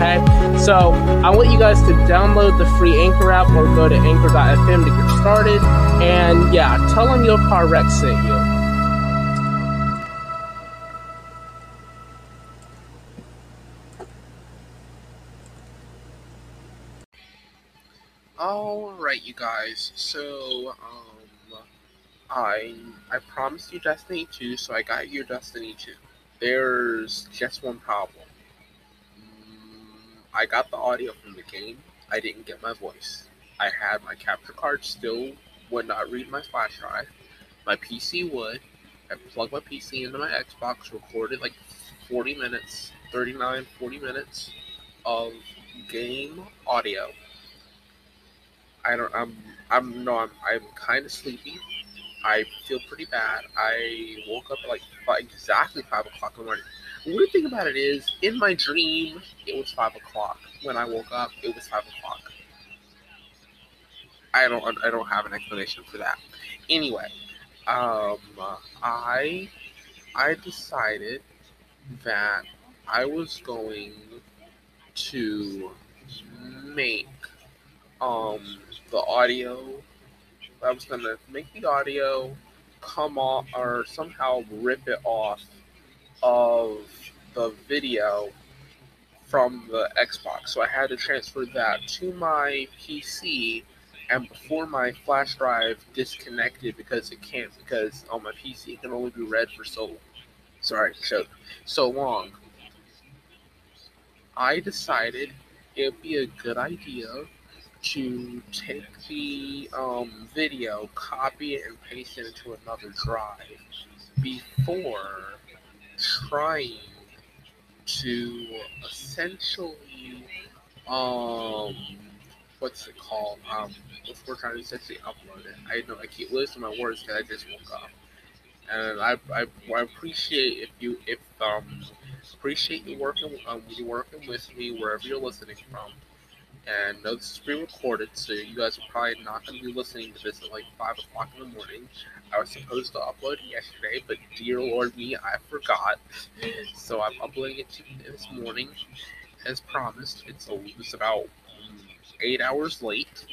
Okay, so I want you guys to download the free Anchor app or go to Anchor.fm to get started. And yeah, tell them YoCarWrecked sent you. Alright, you guys. So, um, I I promised you Destiny 2, so I got you Destiny 2. There's just one problem. I got the audio from the game. I didn't get my voice. I had my capture card still would not read my flash drive. My PC would. I plugged my PC into my Xbox, recorded like 40 minutes, 39, 40 minutes of game audio. I don't. I'm. I'm. No. I'm. I'm kind of sleepy. I feel pretty bad. I woke up at like exactly five o'clock in the morning. The weird thing about it is, in my dream, it was five o'clock. When I woke up, it was five o'clock. I don't, I don't have an explanation for that. Anyway, um, I, I decided that I was going to make um the audio I was gonna make the audio come off or somehow rip it off of the video from the Xbox. So I had to transfer that to my PC and before my flash drive disconnected because it can't because on my PC it can only be read for so sorry, so so long. I decided it'd be a good idea to take the um, video, copy it, and paste it into another drive before trying to essentially um what's it called um before trying to essentially upload it. I know I keep losing my words because I just woke up, and I, I I appreciate if you if um appreciate you working um you working with me wherever you're listening from and no, this is pre-recorded, so you guys are probably not going to be listening to this at like five o'clock in the morning. I was supposed to upload it yesterday, but dear Lord me, I forgot. So I'm uploading it to this morning, as promised. It's it's about eight hours late,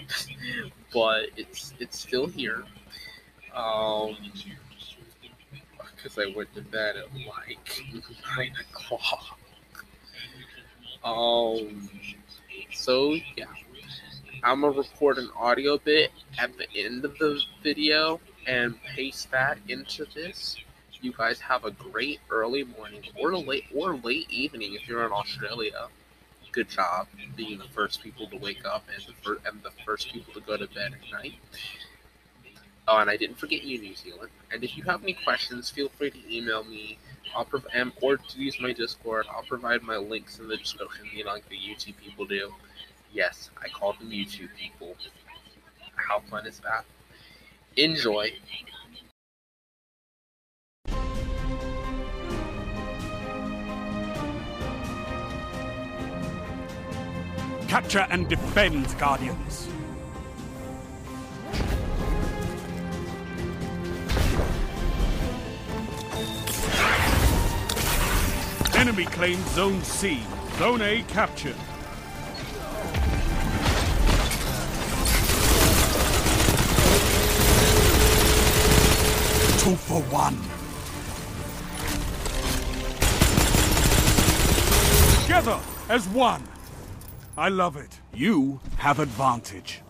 but it's it's still here. Um, because I went to bed at like nine o'clock. Um so yeah, I'm gonna record an audio bit at the end of the video and paste that into this. You guys have a great early morning or late or late evening if you're in Australia. Good job being the first people to wake up and the first and the first people to go to bed at night. Oh, and I didn't forget you, New Zealand. And if you have any questions, feel free to email me I'll prov- and, or to use my Discord. I'll provide my links in the description, you know, like the YouTube people do. Yes, I call them YouTube people. How fun is that? Enjoy. Capture and defend, Guardians. Enemy claims Zone C. Zone A captured. Two for one. Together as one. I love it. You have advantage.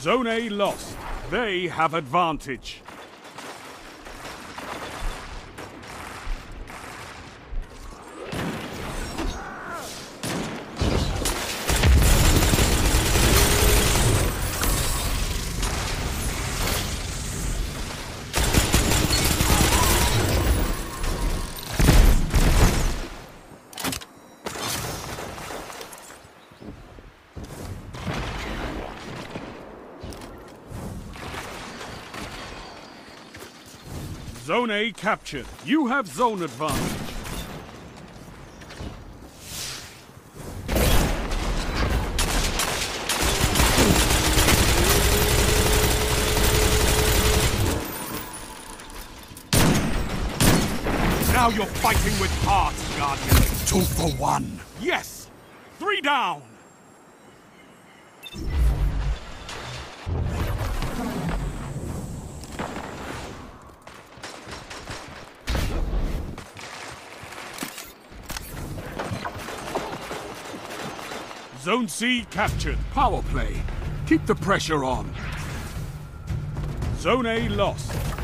Zone A lost. They have advantage. Zone A captured. You have zone advantage. Now you're fighting with heart, Guardian. Two for one. Yes! Three down! Zone C captured. Power play. Keep the pressure on. Zone A lost.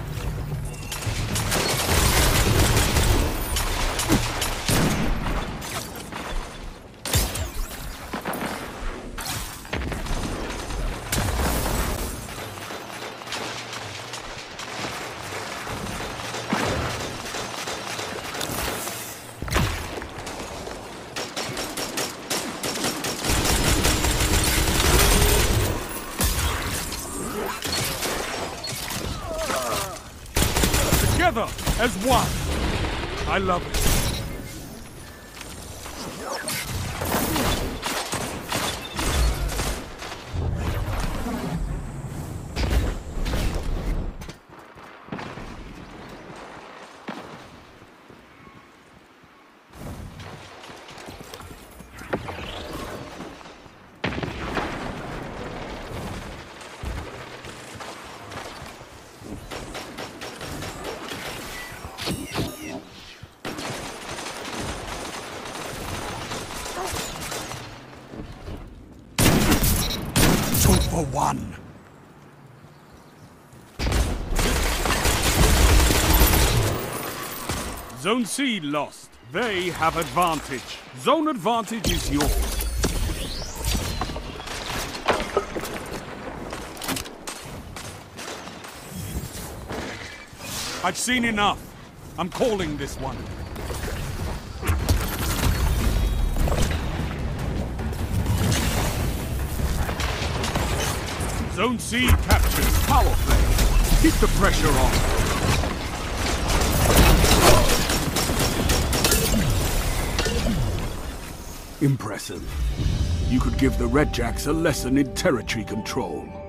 I love it. Two for one. Zone C lost. They have advantage. Zone advantage is yours. I've seen enough. I'm calling this one. Zone C captured. Power play. Keep the pressure on. Impressive. You could give the Red Jacks a lesson in territory control.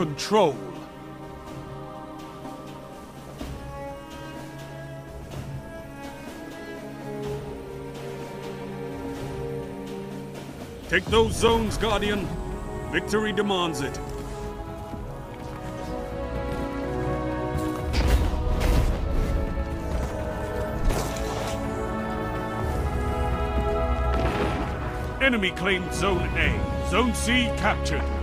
Control. Take those zones, Guardian. Victory demands it. Enemy claimed Zone A. Zone C captured.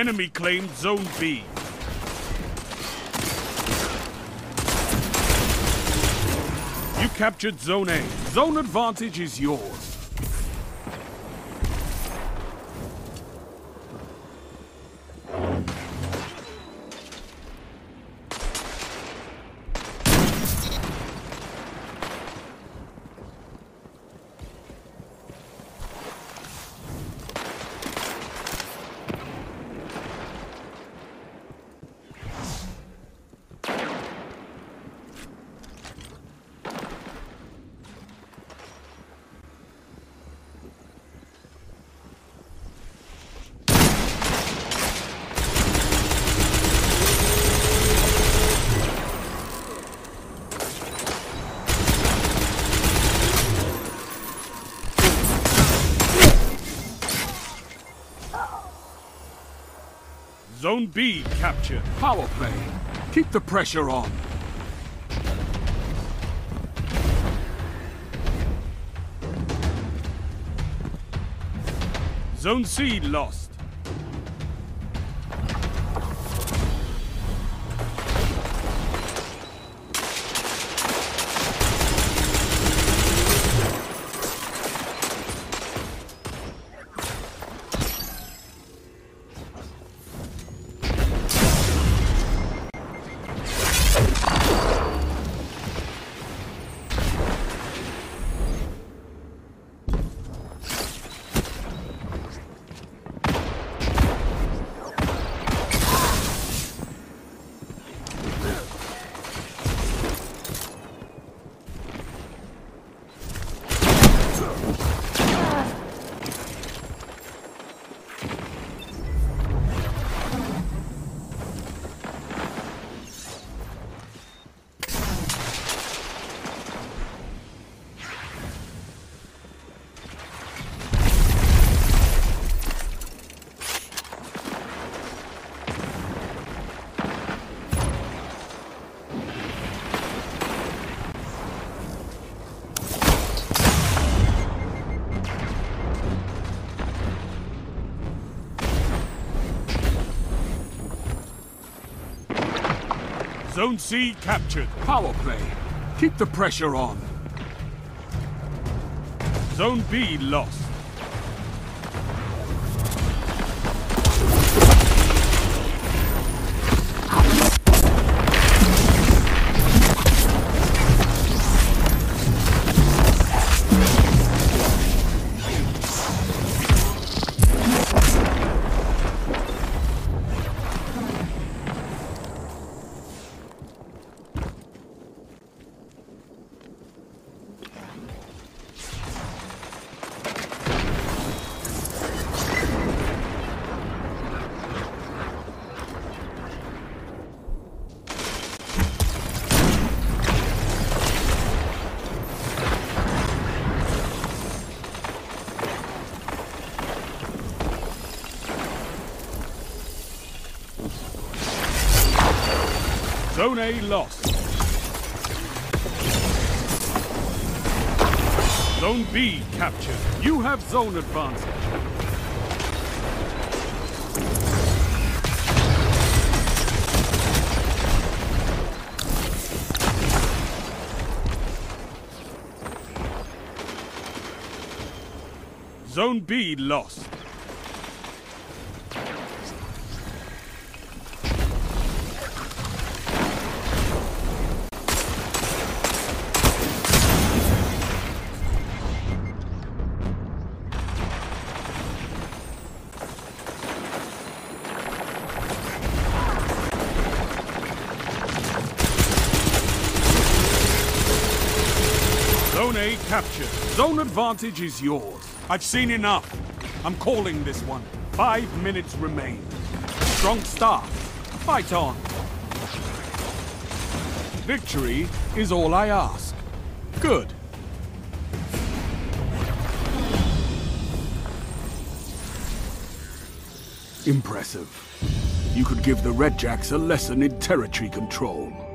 Enemy claimed Zone B. You captured Zone A. Zone advantage is yours. Zone B captured. Power play. Keep the pressure on. Zone C lost. Zone C captured. Power play. Keep the pressure on. Zone B lost. Zone A lost. Zone B captured. You have zone advantage. Zone B lost. Advantage is yours. I've seen enough. I'm calling this one. Five minutes remain. Strong start. Fight on. Victory is all I ask. Good. Impressive. You could give the Red Jacks a lesson in territory control.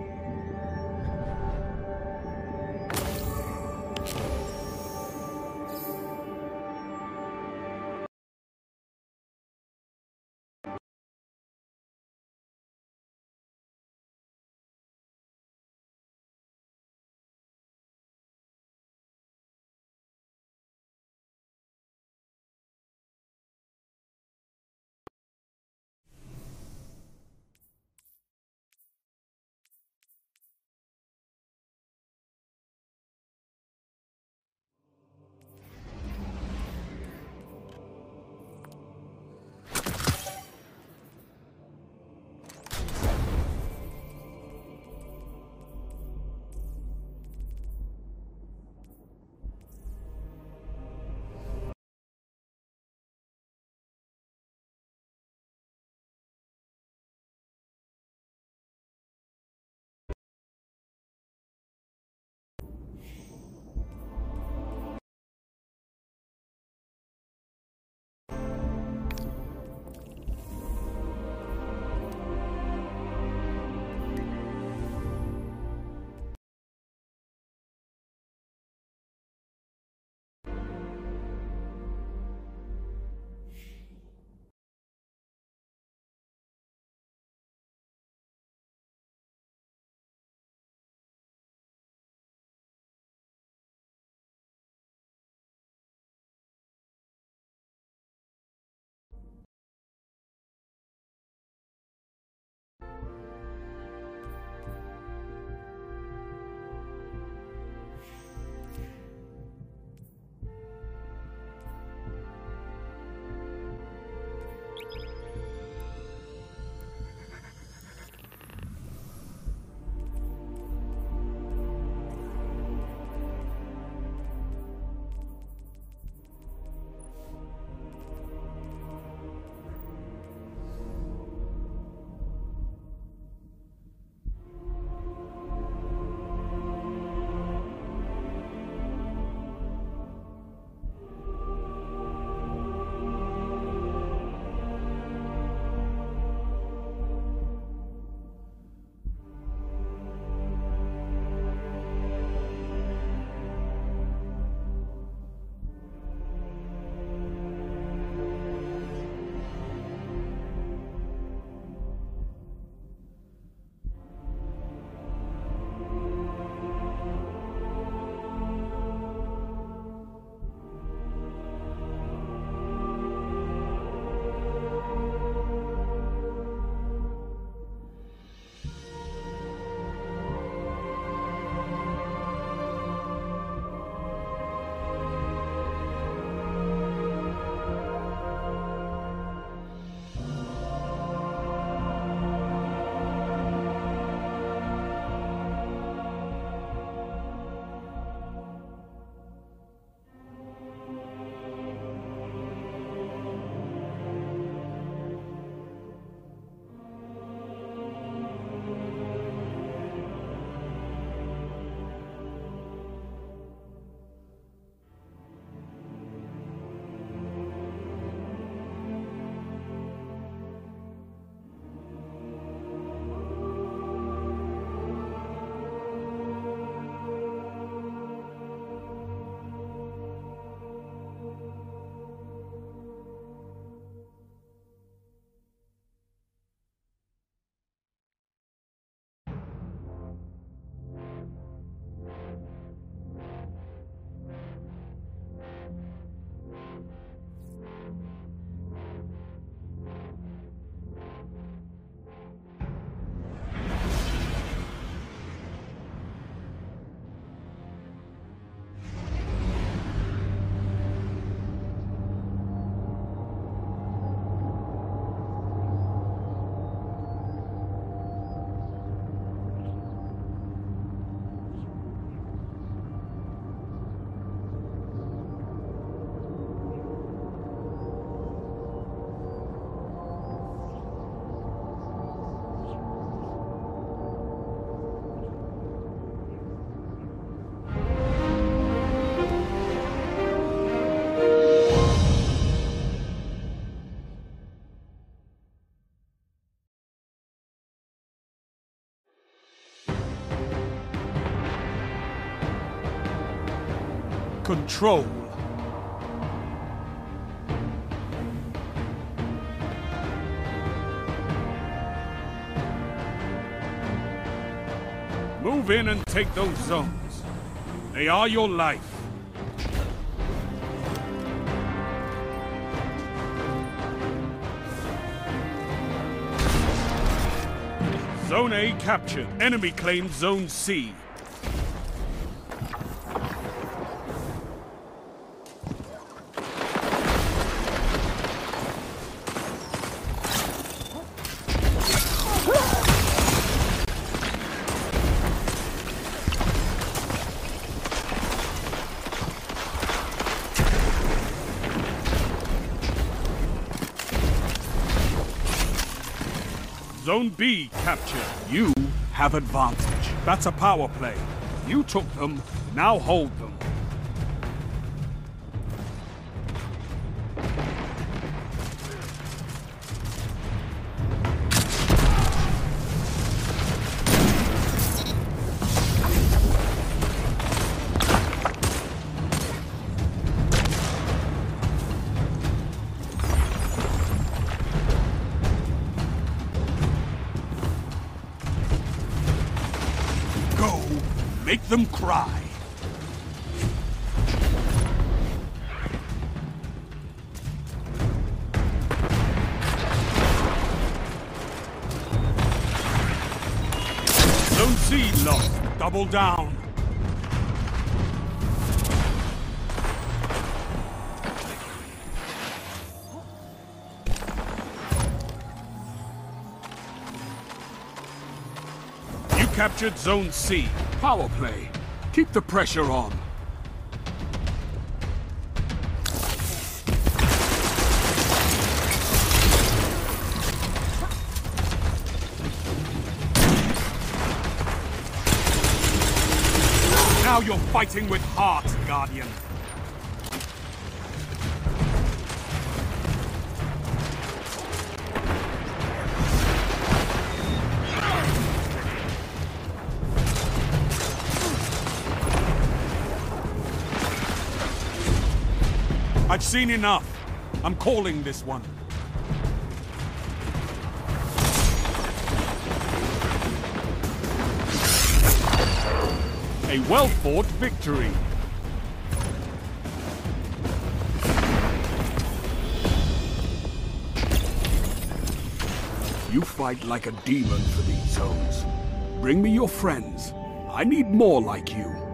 Control. Move in and take those zones. They are your life. Zone A captured. Enemy claims Zone C. Zone B captured. You have advantage. That's a power play. You took them, now hold them. Down. You captured Zone C. Power play. Keep the pressure on. Fighting with heart, Guardian. I've seen enough. I'm calling this one. A well-fought victory. You fight like a demon for these zones. Bring me your friends. I need more like you.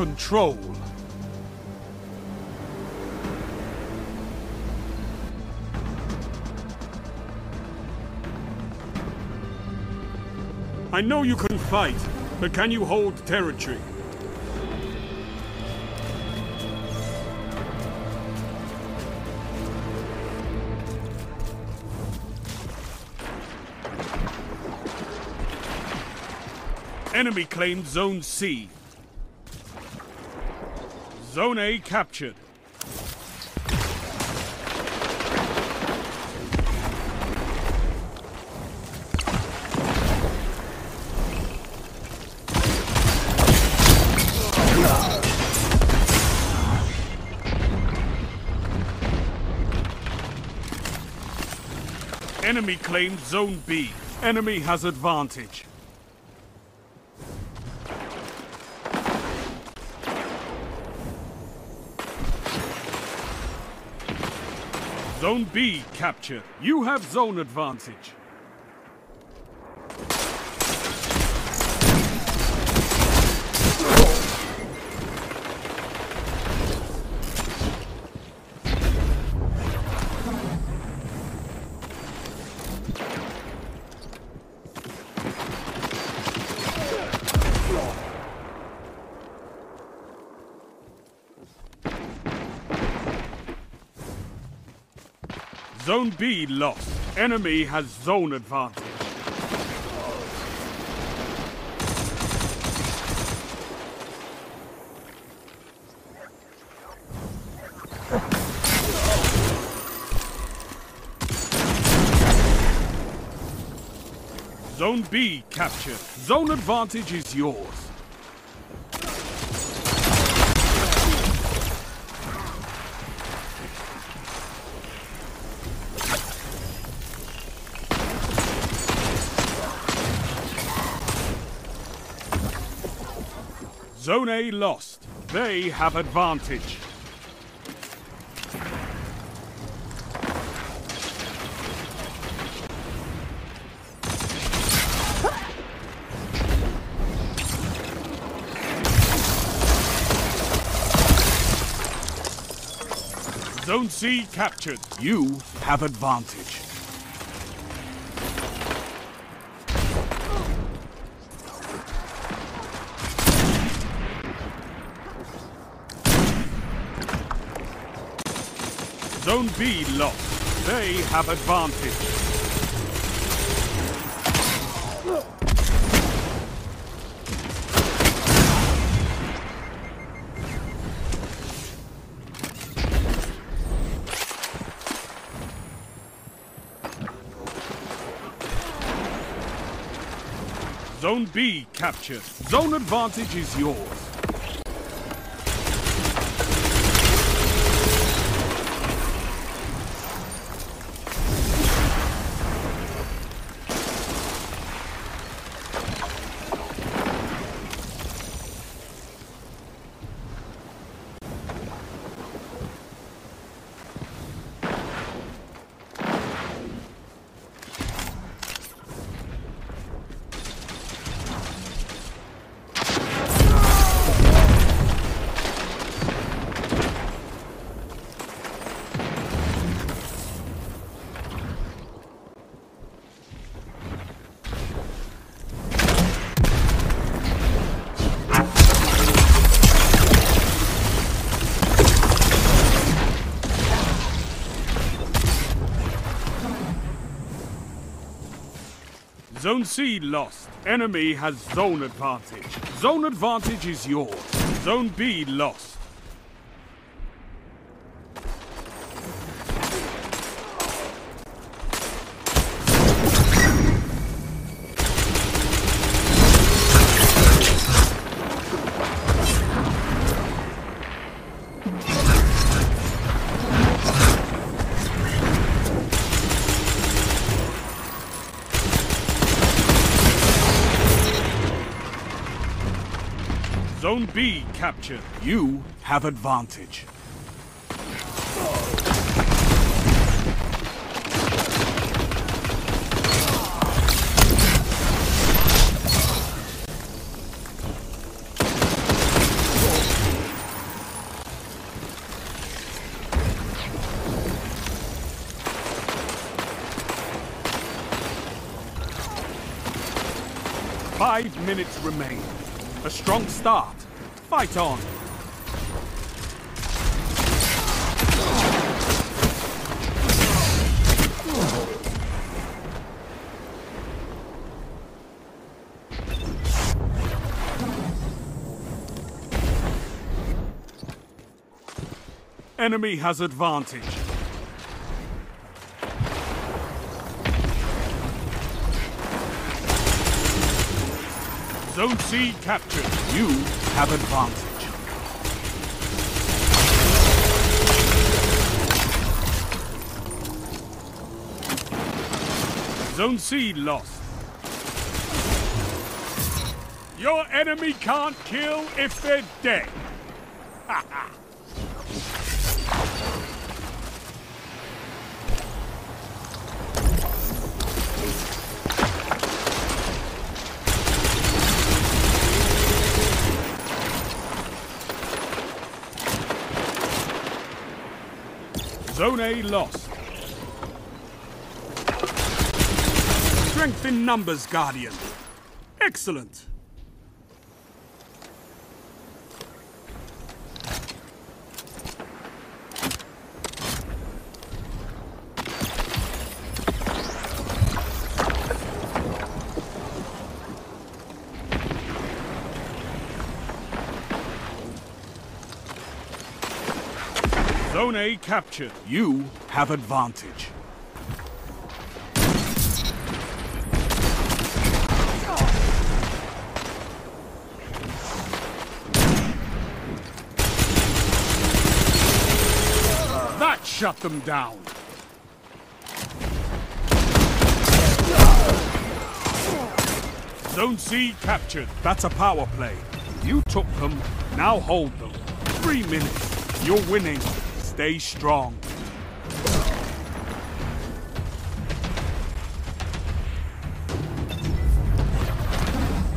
Control. I know you can fight, but can you hold territory? Enemy claimed Zone C. Zone A captured. Enemy claimed Zone B. Enemy has advantage. Zone B captured. You have zone advantage. Zone B lost. Enemy has zone advantage. Zone B captured. Zone advantage is yours. Zone A lost. They have advantage. Zone C captured. You have advantage. Zone B lost. They have advantage. Zone B captured. Zone advantage is yours. Zone C lost. Enemy has zone advantage. Zone advantage is yours. Zone B lost. Zone B captured. You have advantage. Five minutes remain. A strong start. Fight on. Enemy has advantage. Zone C captured. You have advantage. Zone C lost. Your enemy can't kill if they're dead. Zone A lost. Strength in numbers, Guardian. Excellent. Zone A captured. You have advantage. That shut them down. Zone C captured. That's a power play. You took them, now hold them. Three minutes. You're winning. Stay strong.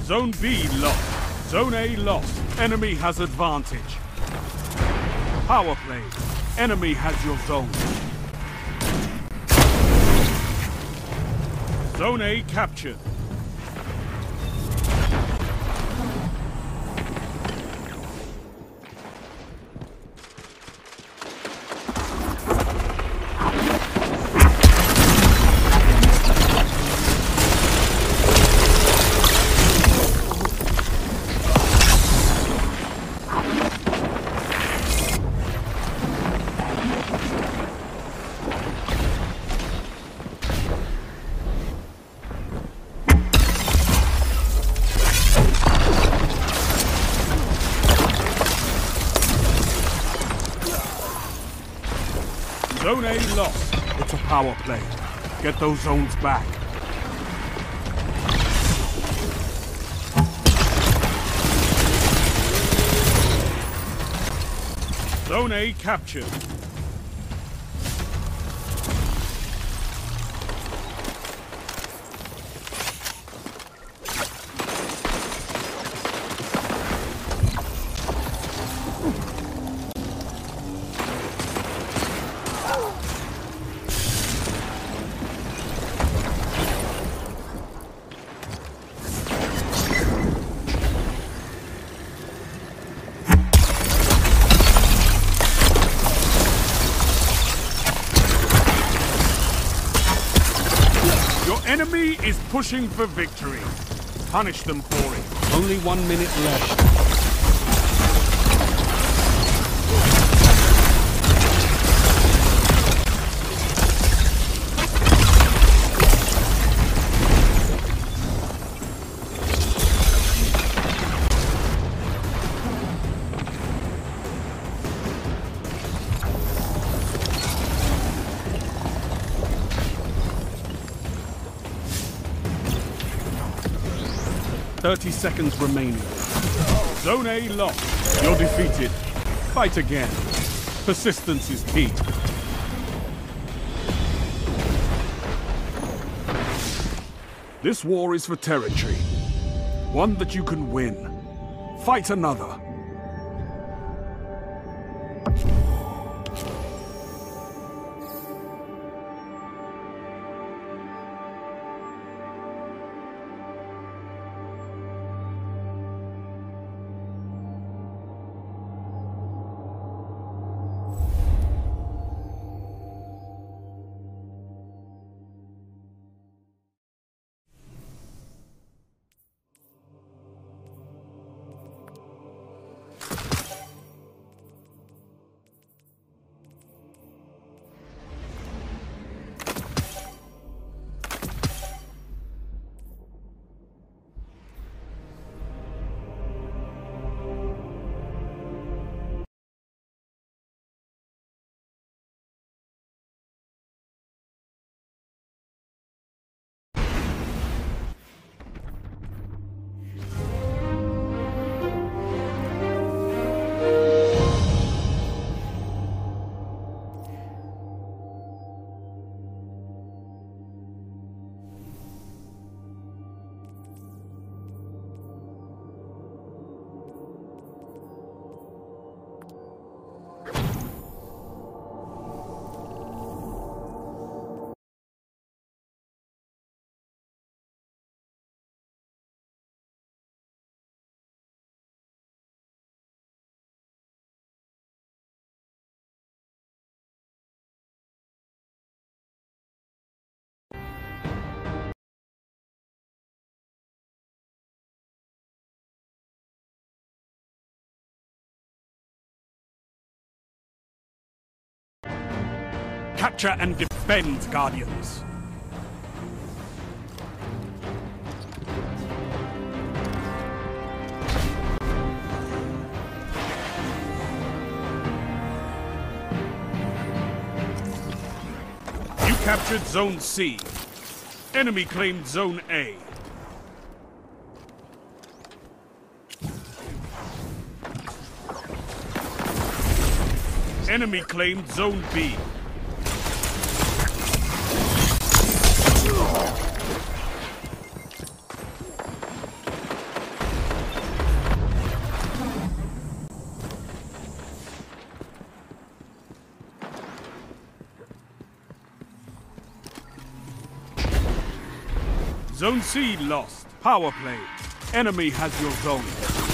Zone B lost. Zone A lost. Enemy has advantage. Power play. Enemy has your zone. Zone A captured. Power play. Get those zones back. Zone A captured. Pushing for victory. Punish them for it. Only one minute left. Thirty seconds remaining. Zone A lost. You're defeated. Fight again. Persistence is key. This war is for territory. One that you can win. Fight another. Capture and defend, Guardians. You captured Zone C. Enemy claimed Zone A. Enemy claimed Zone B. C lost. Power play. Enemy has your zone.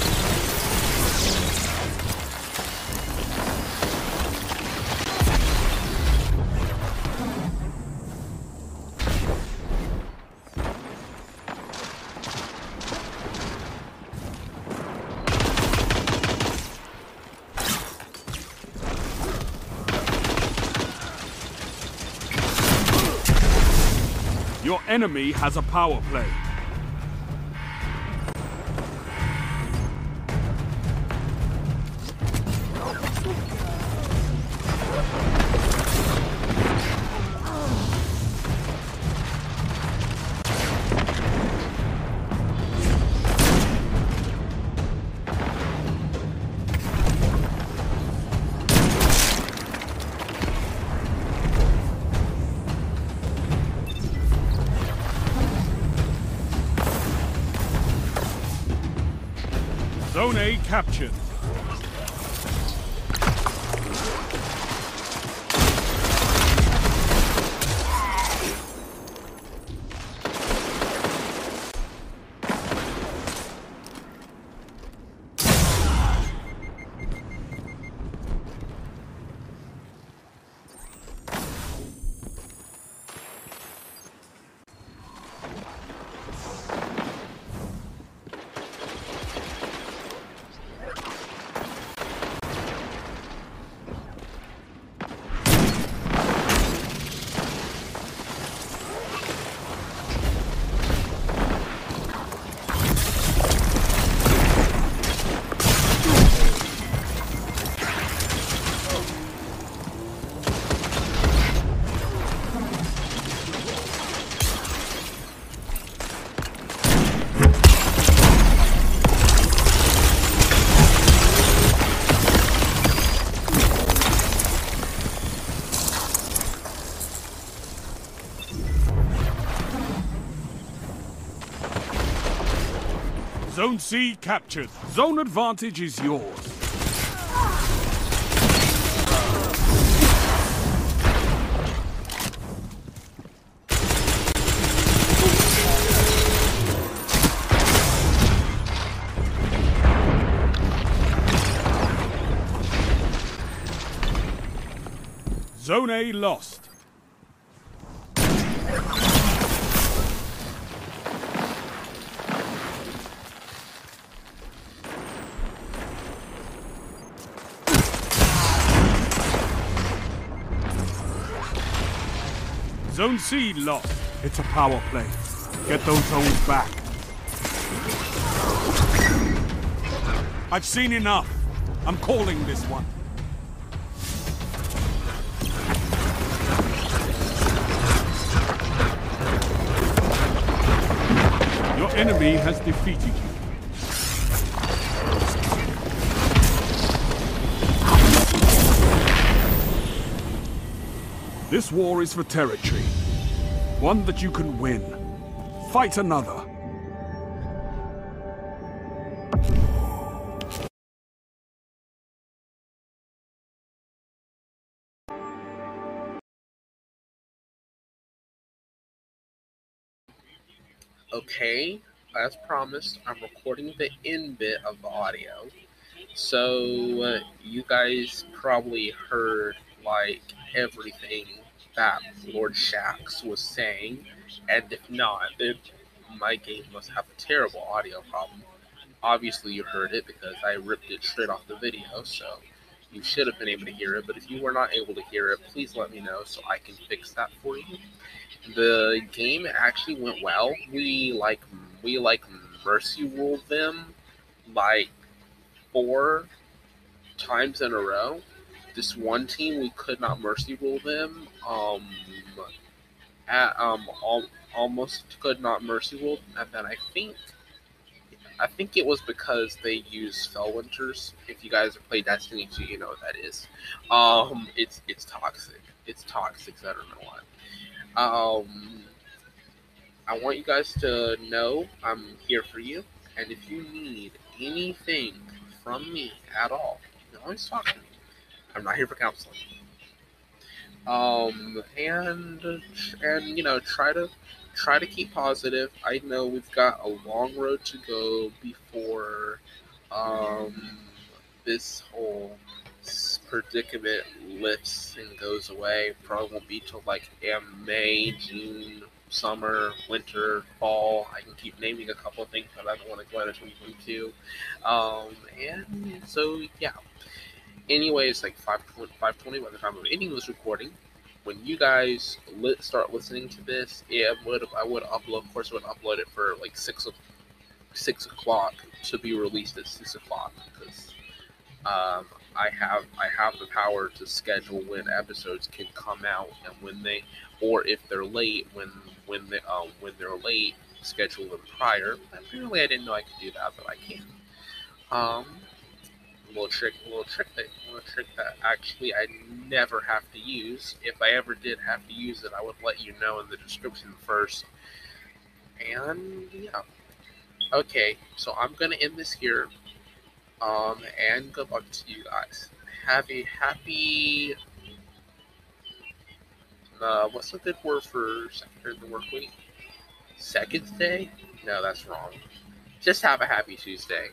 Your enemy has a power play. Captured. Captured. Zone advantage is yours. Zone A lost. Zone C lost. It's a power play. Get those zones back. I've seen enough. I'm calling this one. Your enemy has defeated you. This war is for territory. One that you can win. Fight another. Okay, as promised, I'm recording the end bit of the audio. So, uh, you guys probably heard like everything that Lord Shaxx was saying, and if not, then my game must have a terrible audio problem. Obviously, you heard it because I ripped it straight off the video, so you should have been able to hear it. But if you were not able to hear it, please let me know so I can fix that for you. The game actually went well. We like we like mercy ruled them like four times in a row. This one team we could not mercy rule them. Um, at, um, al- almost could not mercy rule, and then I think I think it was because they use Felwinters. If you guys have played Destiny 2, you know what that is. Um, it's it's toxic. It's toxic. I don't know why. Um, I want you guys to know I'm here for you, and if you need anything from me at all, you can always talk to me. I'm not here for counseling. Um, and and you know, try to try to keep positive. I know we've got a long road to go before um, this whole predicament lifts and goes away. Probably won't be till like May, June, summer, winter, fall. I can keep naming a couple of things, but I don't want to go into 2022. Um, and so yeah. Anyways, like 520, 520 by the time of ending this recording, when you guys start listening to this, it would I would upload. Of course, I would upload it for like six six o'clock to be released at six o'clock because um, I have I have the power to schedule when episodes can come out and when they or if they're late when when they um, when they're late schedule them prior. Apparently, I didn't know I could do that, but I can. Um, little trick, little trick that, little trick that actually I never have to use. If I ever did have to use it, I would let you know in the description first. And yeah, okay. So I'm gonna end this here. Um, and good luck to you guys. Have a happy. Uh, what's a good word for second the work week? Second day? No, that's wrong. Just have a happy Tuesday.